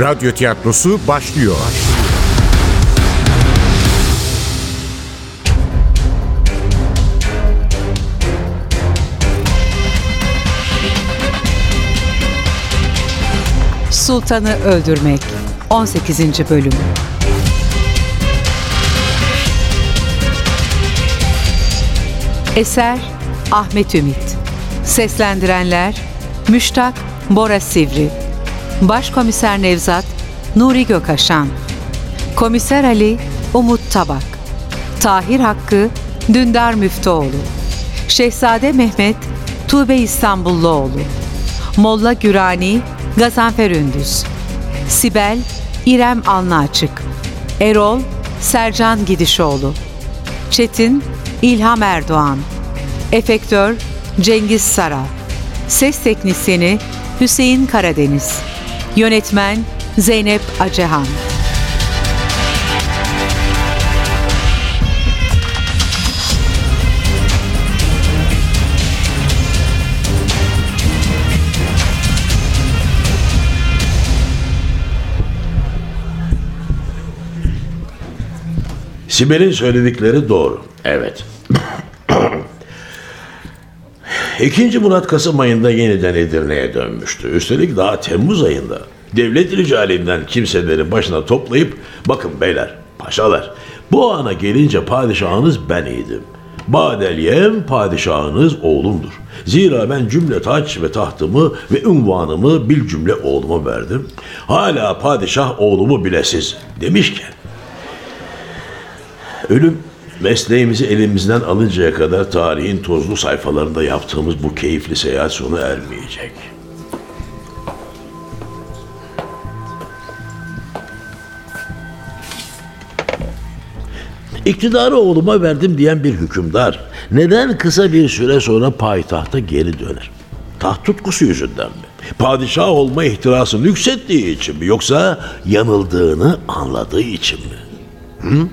Radyo tiyatrosu başlıyor. Sultanı Öldürmek 18. Bölüm Eser Ahmet Ümit Seslendirenler Müştak Bora Sivri Başkomiser Nevzat Nuri Gökaşan Komiser Ali Umut Tabak. Tahir Hakkı Dündar Müftüoğlu. Şehzade Mehmet Tuğbe İstanbulluoğlu. Molla Gürani Gazanfer Ündüz. Sibel İrem Alnaçık Erol Sercan Gidişoğlu. Çetin İlham Erdoğan. Efektör Cengiz Sara Ses Teknisyeni Hüseyin Karadeniz Yönetmen Zeynep Acehan Sibel'in söyledikleri doğru. Evet. İkinci Murat Kasım ayında yeniden Edirne'ye dönmüştü. Üstelik daha Temmuz ayında. Devlet ricalinden kimseleri başına toplayıp bakın beyler, paşalar bu ana gelince padişahınız ben idim. Badelyem padişahınız oğlumdur. Zira ben cümle taç ve tahtımı ve ünvanımı bil cümle oğluma verdim. Hala padişah oğlumu bilesiz demişken Ölüm mesleğimizi elimizden alıncaya kadar tarihin tozlu sayfalarında yaptığımız bu keyifli seyahat sona ermeyecek. İktidarı oğluma verdim diyen bir hükümdar neden kısa bir süre sonra payitahta geri döner? Taht tutkusu yüzünden mi? Padişah olma ihtirası yükselttiği için mi? Yoksa yanıldığını anladığı için mi? Hı?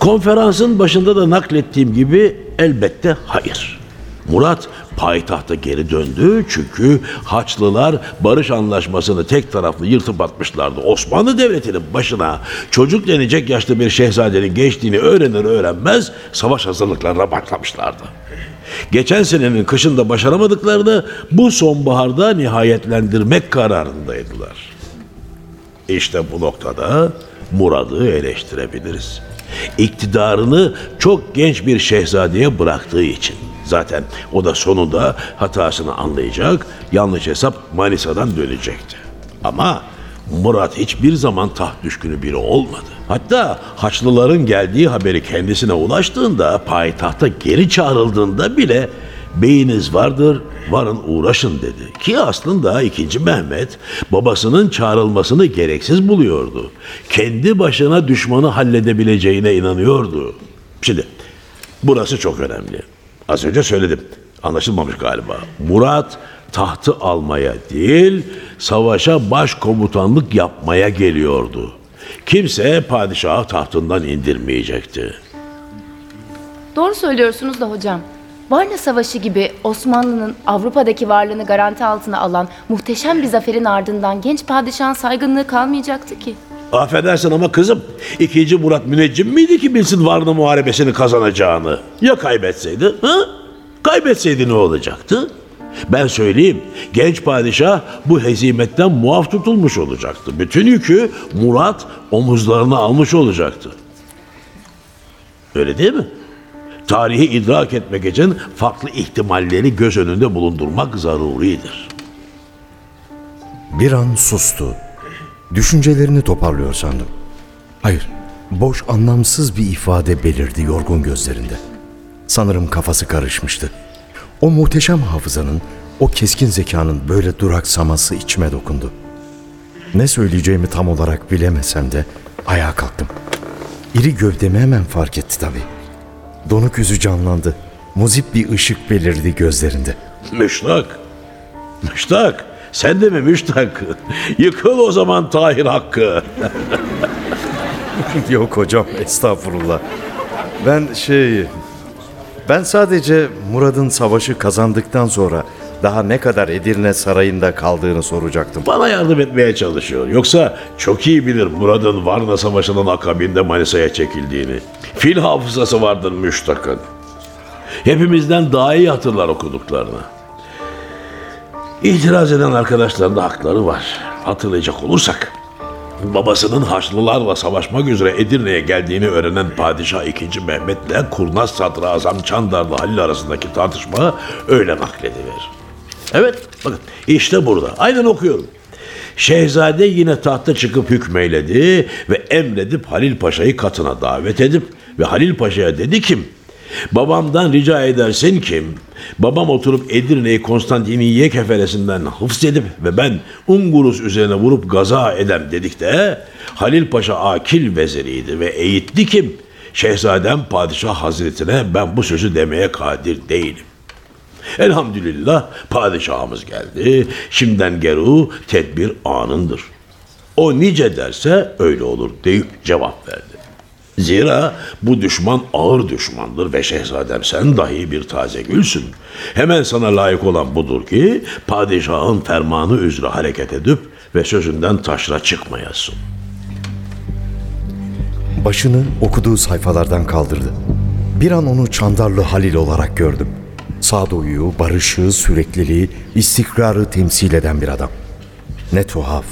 Konferansın başında da naklettiğim gibi elbette hayır. Murat payitahta geri döndü çünkü Haçlılar barış anlaşmasını tek taraflı yırtıp atmışlardı. Osmanlı Devleti'nin başına çocuk denecek yaşlı bir şehzadenin geçtiğini öğrenir öğrenmez savaş hazırlıklarına başlamışlardı. Geçen senenin kışında başaramadıklarını bu sonbaharda nihayetlendirmek kararındaydılar. İşte bu noktada Murad'ı eleştirebiliriz iktidarını çok genç bir şehzadeye bıraktığı için. Zaten o da sonunda hatasını anlayacak, yanlış hesap Manisa'dan dönecekti. Ama Murat hiçbir zaman taht düşkünü biri olmadı. Hatta Haçlıların geldiği haberi kendisine ulaştığında, payitahta geri çağrıldığında bile beyiniz vardır, varın uğraşın dedi. Ki aslında 2. Mehmet babasının çağrılmasını gereksiz buluyordu. Kendi başına düşmanı halledebileceğine inanıyordu. Şimdi burası çok önemli. Az önce söyledim. Anlaşılmamış galiba. Murat tahtı almaya değil, savaşa başkomutanlık yapmaya geliyordu. Kimse padişahı tahtından indirmeyecekti. Doğru söylüyorsunuz da hocam. Varna Savaşı gibi Osmanlı'nın Avrupa'daki varlığını garanti altına alan muhteşem bir zaferin ardından genç padişahın saygınlığı kalmayacaktı ki. Affedersin ama kızım, ikinci Murat müneccim miydi ki bilsin Varna muharebesini kazanacağını? Ya kaybetseydi? Ha? Kaybetseydi ne olacaktı? Ben söyleyeyim, genç padişah bu hezimetten muaf tutulmuş olacaktı. Bütün yükü Murat omuzlarına almış olacaktı. Öyle değil mi? Tarihi idrak etmek için farklı ihtimalleri göz önünde bulundurmak zaruridir. Bir an sustu. Düşüncelerini toparlıyor sandım. Hayır, boş anlamsız bir ifade belirdi yorgun gözlerinde. Sanırım kafası karışmıştı. O muhteşem hafızanın, o keskin zekanın böyle duraksaması içime dokundu. Ne söyleyeceğimi tam olarak bilemesem de ayağa kalktım. İri gövdemi hemen fark etti tabii. Donuk yüzü canlandı. Muzip bir ışık belirdi gözlerinde. Müştak. Müştak. Sen de mi müştak? Yıkıl o zaman Tahir Hakkı. Yok hocam estağfurullah. Ben şey... Ben sadece Murad'ın savaşı kazandıktan sonra Daha ne kadar Edirne Sarayı'nda kaldığını soracaktım. Bana yardım etmeye çalışıyor. Yoksa çok iyi bilir Murad'ın Varna Savaşı'nın akabinde Manisa'ya çekildiğini. Fil hafızası vardır Müştak'ın. Hepimizden daha iyi hatırlar okuduklarını. İtiraz eden arkadaşların da hakları var. Hatırlayacak olursak babasının Haçlılarla savaşmak üzere Edirne'ye geldiğini öğrenen Padişah II. Mehmet'le Kurnaz Sadrazam Çandarlı Halil arasındaki tartışma öyle nakledilir. Evet bakın işte burada aynen okuyorum. Şehzade yine tahta çıkıp hükmeyledi ve emredip Halil Paşa'yı katına davet edip ve Halil Paşa'ya dedi ki babamdan rica edersin ki babam oturup Edirne'yi Konstantiniye keferesinden hıfz edip ve ben Ungurus üzerine vurup gaza edem dedik de Halil Paşa akil veziriydi ve eğitti ki şehzadem padişah hazretine ben bu sözü demeye kadir değilim. Elhamdülillah padişahımız geldi. Şimdiden geru tedbir anındır. O nice derse öyle olur deyip cevap verdi. Zira bu düşman ağır düşmandır ve şehzadem sen dahi bir taze gülsün. Hemen sana layık olan budur ki padişahın fermanı üzere hareket edip ve sözünden taşra çıkmayasın. Başını okuduğu sayfalardan kaldırdı. Bir an onu Çandarlı Halil olarak gördüm. Sağduyuyu, barışı, sürekliliği, istikrarı temsil eden bir adam. Ne tuhaf.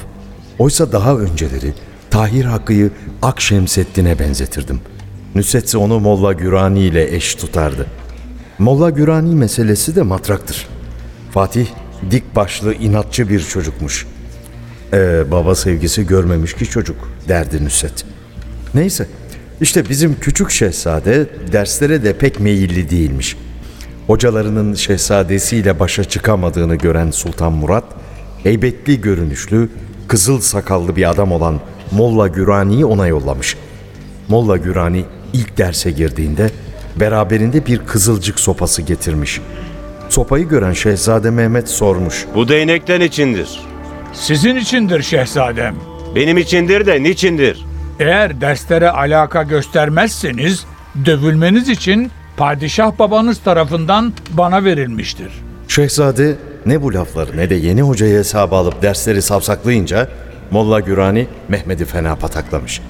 Oysa daha önceleri Tahir Hakkı'yı Akşemseddin'e benzetirdim. Nusret'se onu Molla Gürani ile eş tutardı. Molla Gürani meselesi de matraktır. Fatih dik başlı inatçı bir çocukmuş. Ee, baba sevgisi görmemiş ki çocuk derdi Nusret. Neyse işte bizim küçük şehzade derslere de pek meyilli değilmiş. Hocalarının şehzadesiyle başa çıkamadığını gören Sultan Murat, heybetli görünüşlü, kızıl sakallı bir adam olan Molla Gürani'yi ona yollamış. Molla Gürani ilk derse girdiğinde beraberinde bir kızılcık sopası getirmiş. Sopayı gören Şehzade Mehmet sormuş. Bu değnekten içindir. Sizin içindir şehzadem. Benim içindir de niçindir? Eğer derslere alaka göstermezseniz dövülmeniz için padişah babanız tarafından bana verilmiştir. Şehzade ne bu lafları ne de yeni hocayı hesaba alıp dersleri savsaklayınca Molla Gürani Mehmet'i fena pataklamış.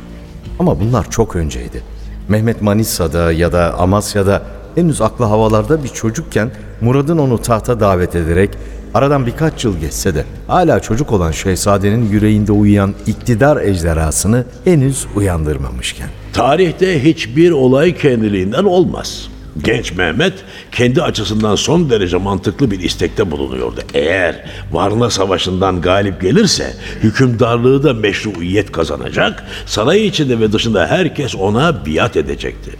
Ama bunlar çok önceydi. Mehmet Manisa'da ya da Amasya'da henüz aklı havalarda bir çocukken Murad'ın onu tahta davet ederek aradan birkaç yıl geçse de hala çocuk olan şehzadenin yüreğinde uyuyan iktidar ejderhasını henüz uyandırmamışken. Tarihte hiçbir olay kendiliğinden olmaz. Genç Mehmet kendi açısından son derece mantıklı bir istekte bulunuyordu. Eğer Varna Savaşı'ndan galip gelirse hükümdarlığı da meşruiyet kazanacak, saray içinde ve dışında herkes ona biat edecekti.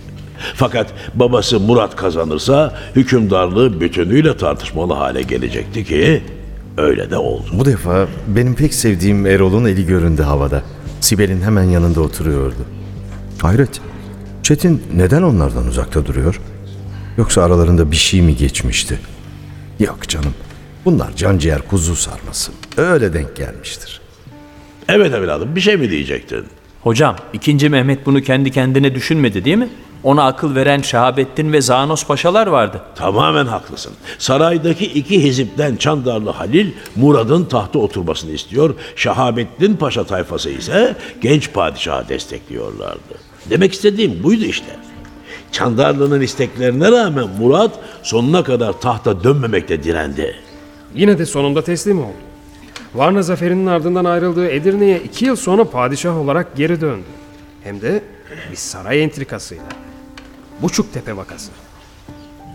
Fakat babası Murat kazanırsa hükümdarlığı bütünüyle tartışmalı hale gelecekti ki öyle de oldu. Bu defa benim pek sevdiğim Erol'un eli göründü havada. Sibel'in hemen yanında oturuyordu. Hayret, Çetin neden onlardan uzakta duruyor? Yoksa aralarında bir şey mi geçmişti? Yok canım, bunlar canciğer kuzu sarması. Öyle denk gelmiştir. Evet evladım bir şey mi diyecektin? Hocam, ikinci Mehmet bunu kendi kendine düşünmedi değil mi? Ona akıl veren Şahabettin ve Zanos paşalar vardı. Tamamen haklısın. Saraydaki iki hizipten Çandarlı Halil Murad'ın tahta oturmasını istiyor. Şahabettin Paşa tayfası ise genç padişahı destekliyorlardı. Demek istediğim buydu işte. Çandarlı'nın isteklerine rağmen Murat sonuna kadar tahta dönmemekte direndi. Yine de sonunda teslim oldu. Varna zaferinin ardından ayrıldığı Edirne'ye iki yıl sonra padişah olarak geri döndü. Hem de bir saray entrikasıyla. Buçuktepe vakası.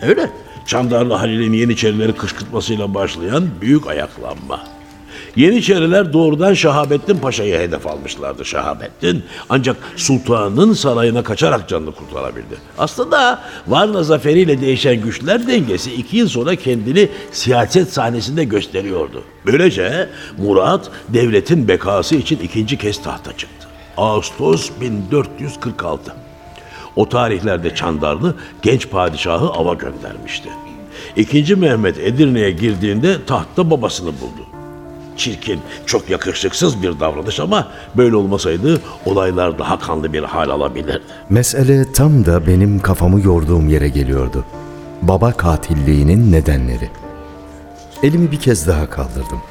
Öyle. Çandarlı Halil'in Yeniçerileri kışkırtmasıyla başlayan büyük ayaklanma. Yeniçeriler doğrudan Şahabettin Paşa'yı hedef almışlardı Şahabettin. Ancak sultanın sarayına kaçarak canını kurtarabildi. Aslında Varna zaferiyle değişen güçler dengesi iki yıl sonra kendini siyaset sahnesinde gösteriyordu. Böylece Murat devletin bekası için ikinci kez tahta çıktı. Ağustos 1446. O tarihlerde Çandarlı genç padişahı ava göndermişti. İkinci Mehmet Edirne'ye girdiğinde tahtta babasını buldu. Çirkin, çok yakışıksız bir davranış ama böyle olmasaydı olaylar daha kanlı bir hal alabilirdi. Mesele tam da benim kafamı yorduğum yere geliyordu. Baba katilliğinin nedenleri. Elimi bir kez daha kaldırdım.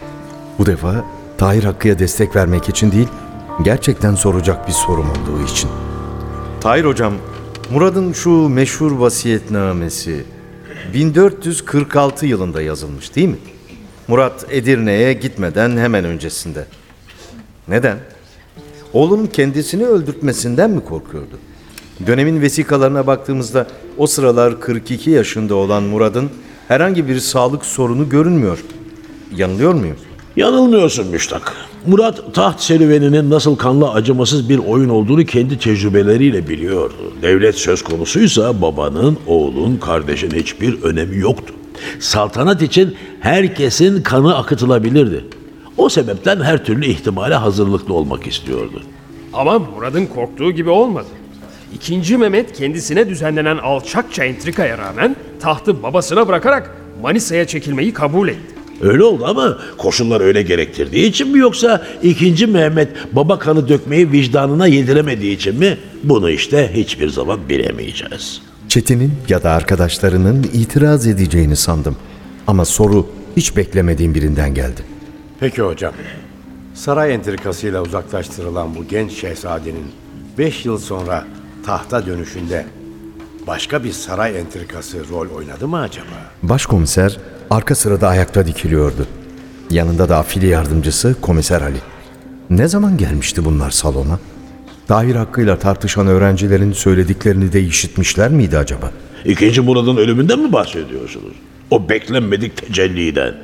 Bu defa Tahir Hakkı'ya destek vermek için değil, gerçekten soracak bir sorum olduğu için. Tahir hocam, Murad'ın şu meşhur vasiyetnamesi 1446 yılında yazılmış değil mi? Murat Edirne'ye gitmeden hemen öncesinde. Neden? Oğlunun kendisini öldürtmesinden mi korkuyordu? Dönemin vesikalarına baktığımızda o sıralar 42 yaşında olan Murad'ın herhangi bir sağlık sorunu görünmüyor. Yanılıyor muyum? Yanılmıyorsun Müştak. Murat taht serüveninin nasıl kanlı acımasız bir oyun olduğunu kendi tecrübeleriyle biliyordu. Devlet söz konusuysa babanın, oğlun, kardeşin hiçbir önemi yoktu. Saltanat için herkesin kanı akıtılabilirdi. O sebepten her türlü ihtimale hazırlıklı olmak istiyordu. Ama Murad'ın korktuğu gibi olmadı. İkinci Mehmet kendisine düzenlenen alçakça entrikaya rağmen tahtı babasına bırakarak Manisa'ya çekilmeyi kabul etti. Öyle oldu ama koşullar öyle gerektirdiği için mi yoksa ikinci Mehmet baba kanı dökmeyi vicdanına yediremediği için mi? Bunu işte hiçbir zaman bilemeyeceğiz. Çetin'in ya da arkadaşlarının itiraz edeceğini sandım. Ama soru hiç beklemediğim birinden geldi. Peki hocam. Saray entrikasıyla uzaklaştırılan bu genç şehzadenin 5 yıl sonra tahta dönüşünde başka bir saray entrikası rol oynadı mı acaba? Başkomiser arka sırada ayakta dikiliyordu. Yanında da afili yardımcısı komiser Ali. Ne zaman gelmişti bunlar salona? Tahir hakkıyla tartışan öğrencilerin söylediklerini de işitmişler miydi acaba? İkinci Murad'ın ölümünden mi bahsediyorsunuz? O beklenmedik tecelliden.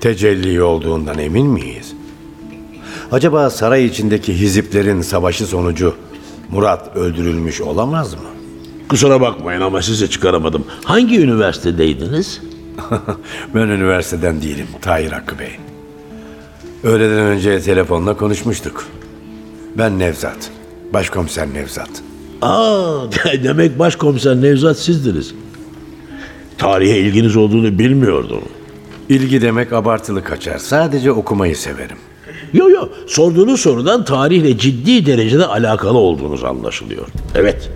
Tecelli olduğundan emin miyiz? Acaba saray içindeki hiziplerin savaşı sonucu Murat öldürülmüş olamaz mı? Kusura bakmayın ama sizi çıkaramadım. Hangi üniversitedeydiniz? ben üniversiteden değilim Tahir Hakkı Bey. Öğleden önce telefonla konuşmuştuk. Ben Nevzat. Başkomiser Nevzat. Aa, demek başkomiser Nevzat sizdiniz. Tarihe ilginiz olduğunu bilmiyordum. İlgi demek abartılı kaçar. Sadece okumayı severim. Yo yo, sorduğunuz sorudan tarihle ciddi derecede alakalı olduğunuz anlaşılıyor. Evet,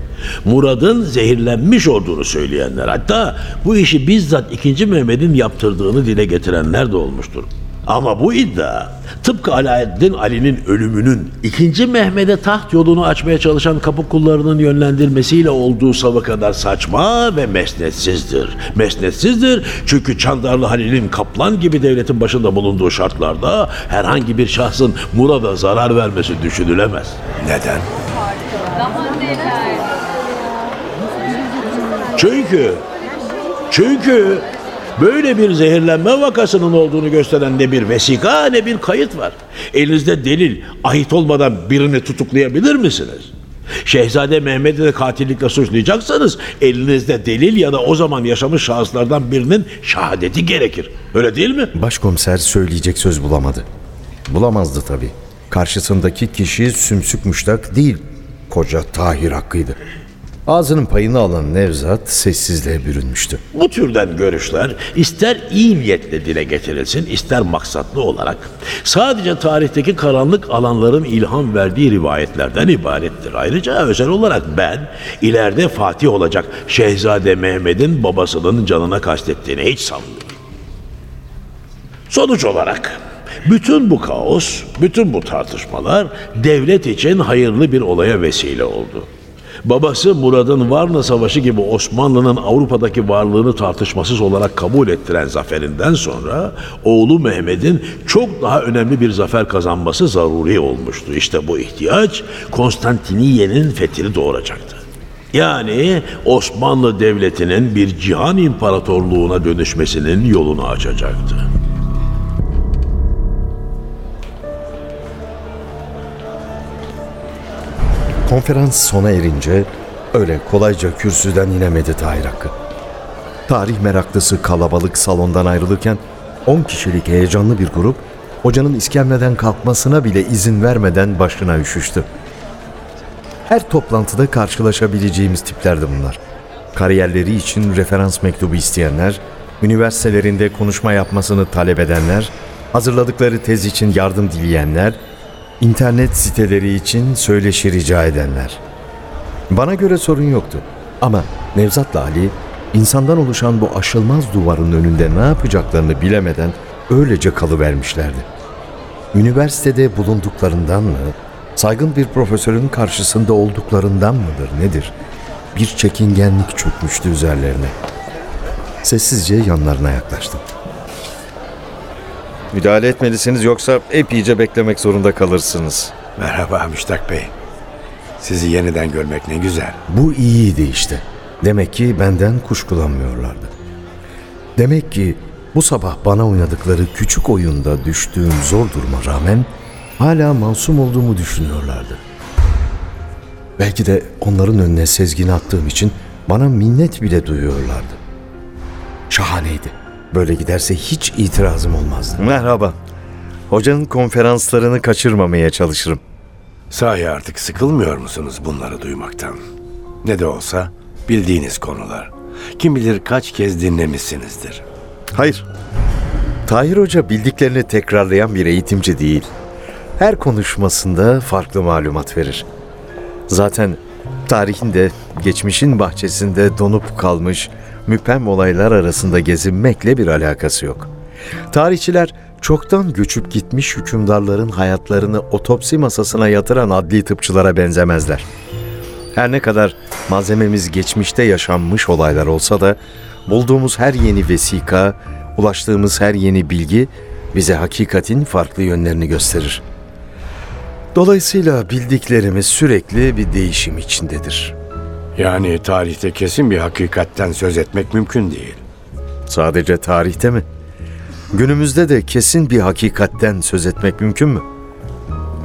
Murad'ın zehirlenmiş olduğunu söyleyenler, hatta bu işi bizzat 2. Mehmet'in yaptırdığını dile getirenler de olmuştur. Ama bu iddia tıpkı Alaeddin Ali'nin ölümünün 2. Mehmet'e taht yolunu açmaya çalışan kapı kullarının yönlendirmesiyle olduğu savı kadar saçma ve mesnetsizdir. Mesnetsizdir çünkü Çandarlı Halil'in kaplan gibi devletin başında bulunduğu şartlarda herhangi bir şahsın Murad'a zarar vermesi düşünülemez. Neden? Çünkü çünkü böyle bir zehirlenme vakasının olduğunu gösteren ne bir vesika ne bir kayıt var. Elinizde delil, ait olmadan birini tutuklayabilir misiniz? Şehzade Mehmet'i de katillikle suçlayacaksanız elinizde delil ya da o zaman yaşamış şahıslardan birinin şehadeti gerekir. Öyle değil mi? Başkomiser söyleyecek söz bulamadı. Bulamazdı tabii. Karşısındaki kişi sümsük müştak değil, koca Tahir Hakkı'ydı. Ağzının payını alan Nevzat sessizliğe bürünmüştü. Bu türden görüşler ister iyi niyetle dile getirilsin ister maksatlı olarak sadece tarihteki karanlık alanların ilham verdiği rivayetlerden ibarettir. Ayrıca özel olarak ben ileride Fatih olacak Şehzade Mehmet'in babasının canına kastettiğini hiç sanmıyorum. Sonuç olarak bütün bu kaos, bütün bu tartışmalar devlet için hayırlı bir olaya vesile oldu. Babası Murad'ın Varna Savaşı gibi Osmanlı'nın Avrupa'daki varlığını tartışmasız olarak kabul ettiren zaferinden sonra oğlu Mehmet'in çok daha önemli bir zafer kazanması zaruri olmuştu. İşte bu ihtiyaç Konstantiniye'nin fethini doğuracaktı. Yani Osmanlı Devleti'nin bir cihan imparatorluğuna dönüşmesinin yolunu açacaktı. Konferans sona erince öyle kolayca kürsüden inemedi Tahir Hakkı. Tarih meraklısı kalabalık salondan ayrılırken 10 kişilik heyecanlı bir grup hocanın iskemleden kalkmasına bile izin vermeden başına üşüştü. Her toplantıda karşılaşabileceğimiz tiplerdi bunlar. Kariyerleri için referans mektubu isteyenler, üniversitelerinde konuşma yapmasını talep edenler, hazırladıkları tez için yardım dileyenler, internet siteleri için söyleşi rica edenler. Bana göre sorun yoktu. Ama Nevzat'la Ali İnsandan oluşan bu aşılmaz duvarın önünde ne yapacaklarını bilemeden öylece kalıvermişlerdi. Üniversitede bulunduklarından mı, saygın bir profesörün karşısında olduklarından mıdır nedir? Bir çekingenlik çökmüştü üzerlerine. Sessizce yanlarına yaklaştım. Müdahale etmelisiniz yoksa epeyce beklemek zorunda kalırsınız. Merhaba Müştak Bey. Sizi yeniden görmek ne güzel. Bu iyiydi işte. Demek ki benden kuşkulanmıyorlardı. Demek ki bu sabah bana oynadıkları küçük oyunda düştüğüm zor duruma rağmen hala masum olduğumu düşünüyorlardı. Belki de onların önüne sezgini attığım için bana minnet bile duyuyorlardı. Şahaneydi. Böyle giderse hiç itirazım olmazdı. Merhaba. Hocanın konferanslarını kaçırmamaya çalışırım. Sahi artık sıkılmıyor musunuz bunları duymaktan? Ne de olsa bildiğiniz konular. Kim bilir kaç kez dinlemişsinizdir. Hayır. Tahir Hoca bildiklerini tekrarlayan bir eğitimci değil. Her konuşmasında farklı malumat verir. Zaten tarihin de geçmişin bahçesinde donup kalmış müpem olaylar arasında gezinmekle bir alakası yok. Tarihçiler çoktan göçüp gitmiş hükümdarların hayatlarını otopsi masasına yatıran adli tıpçılara benzemezler. Her ne kadar malzememiz geçmişte yaşanmış olaylar olsa da bulduğumuz her yeni vesika, ulaştığımız her yeni bilgi bize hakikatin farklı yönlerini gösterir. Dolayısıyla bildiklerimiz sürekli bir değişim içindedir. Yani tarihte kesin bir hakikatten söz etmek mümkün değil. Sadece tarihte mi? Günümüzde de kesin bir hakikatten söz etmek mümkün mü?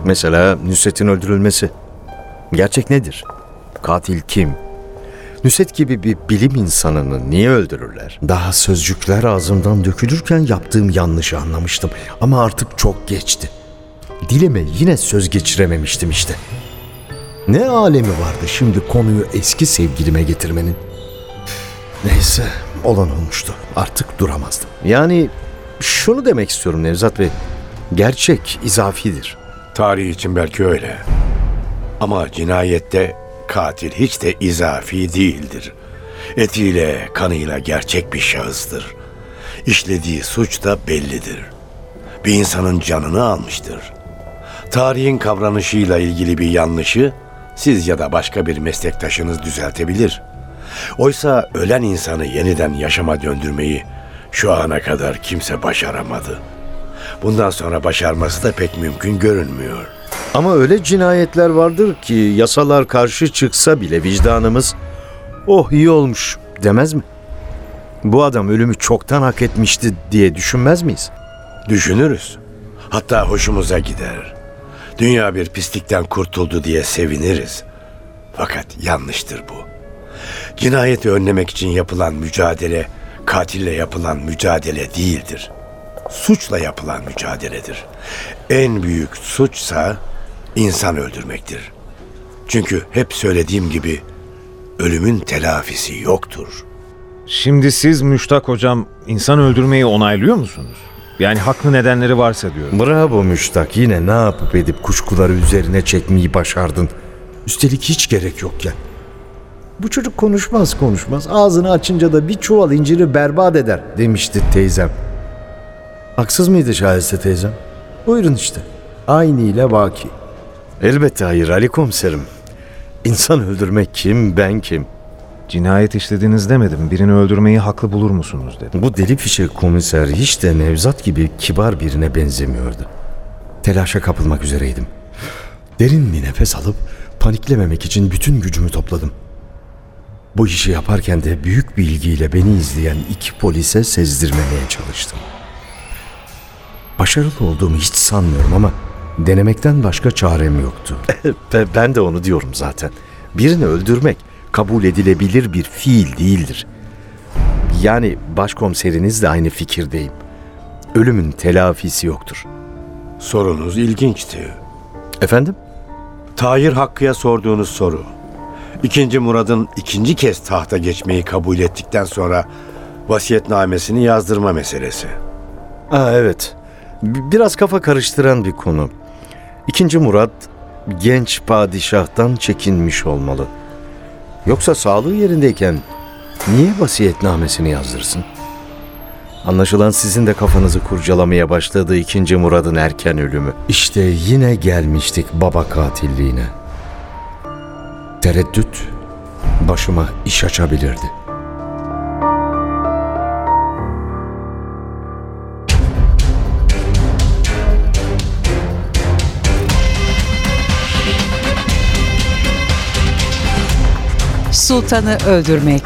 Mesela Nusret'in öldürülmesi. Gerçek nedir? Katil kim? Nusret gibi bir bilim insanını niye öldürürler? Daha sözcükler ağzımdan dökülürken yaptığım yanlışı anlamıştım. Ama artık çok geçti. Dilime yine söz geçirememiştim işte. Ne alemi vardı şimdi konuyu eski sevgilime getirmenin? Neyse olan olmuştu. Artık duramazdım. Yani şunu demek istiyorum Nevzat Bey. Gerçek izafidir. Tarih için belki öyle. Ama cinayette katil hiç de izafi değildir. Etiyle, kanıyla gerçek bir şahıstır. İşlediği suç da bellidir. Bir insanın canını almıştır. Tarihin kavranışıyla ilgili bir yanlışı siz ya da başka bir meslektaşınız düzeltebilir. Oysa ölen insanı yeniden yaşama döndürmeyi şu ana kadar kimse başaramadı. Bundan sonra başarması da pek mümkün görünmüyor. Ama öyle cinayetler vardır ki yasalar karşı çıksa bile vicdanımız oh iyi olmuş demez mi? Bu adam ölümü çoktan hak etmişti diye düşünmez miyiz? Düşünürüz. Hatta hoşumuza gider. Dünya bir pislikten kurtuldu diye seviniriz. Fakat yanlıştır bu. Cinayeti önlemek için yapılan mücadele katille yapılan mücadele değildir. Suçla yapılan mücadeledir. En büyük suçsa insan öldürmektir. Çünkü hep söylediğim gibi ölümün telafisi yoktur. Şimdi siz Müştak hocam insan öldürmeyi onaylıyor musunuz? Yani haklı nedenleri varsa diyorum. Bravo Müştak yine ne yapıp edip kuşkuları üzerine çekmeyi başardın. Üstelik hiç gerek yokken. Bu çocuk konuşmaz konuşmaz ağzını açınca da bir çuval inciri berbat eder demişti teyzem. Haksız mıydı Şahiste teyzem? Buyurun işte. Aynı ile vaki. Elbette hayır Ali komiserim. İnsan öldürmek kim ben kim? Cinayet işlediniz demedim. Birini öldürmeyi haklı bulur musunuz dedim. Bu deli fişek komiser hiç de Nevzat gibi kibar birine benzemiyordu. Telaşa kapılmak üzereydim. Derin bir nefes alıp paniklememek için bütün gücümü topladım. Bu işi yaparken de büyük bir ilgiyle beni izleyen iki polise sezdirmemeye çalıştım. Başarılı olduğumu hiç sanmıyorum ama denemekten başka çarem yoktu. ben de onu diyorum zaten. Birini öldürmek kabul edilebilir bir fiil değildir. Yani başkomiserinizle aynı fikirdeyim. Ölümün telafisi yoktur. Sorunuz ilginçti. Efendim? Tahir Hakkı'ya sorduğunuz soru. İkinci Murad'ın ikinci kez tahta geçmeyi kabul ettikten sonra vasiyetnamesini yazdırma meselesi. Aa, evet. Biraz kafa karıştıran bir konu. İkinci Murat genç padişahtan çekinmiş olmalı. Yoksa sağlığı yerindeyken Niye vasiyetnamesini yazdırsın? Anlaşılan sizin de kafanızı kurcalamaya başladı ikinci Murad'ın erken ölümü. İşte yine gelmiştik baba katilliğine. Tereddüt başıma iş açabilirdi. Sultanı öldürmek.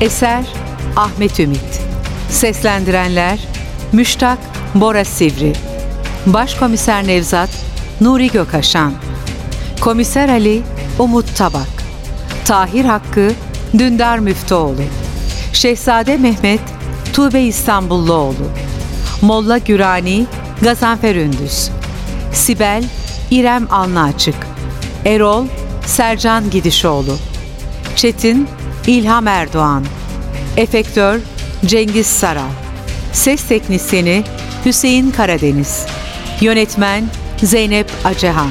Eser Ahmet Ümit. Seslendirenler Müştak Bora Sivri. Başkomiser Nevzat Nuri Gökaşan. Komiser Ali Umut Tabak. Tahir Hakkı Dündar Müftüoğlu. Şehzade Mehmet Tuğbe İstanbulluoğlu. Molla Gürani Gazanfer Ündüz. Sibel İrem Alnaçık. Erol Sercan Gidişoğlu. Çetin İlham Erdoğan. Efektör Cengiz Saral. Ses teknisyeni Hüseyin Karadeniz. Yönetmen Zeynep Acehan.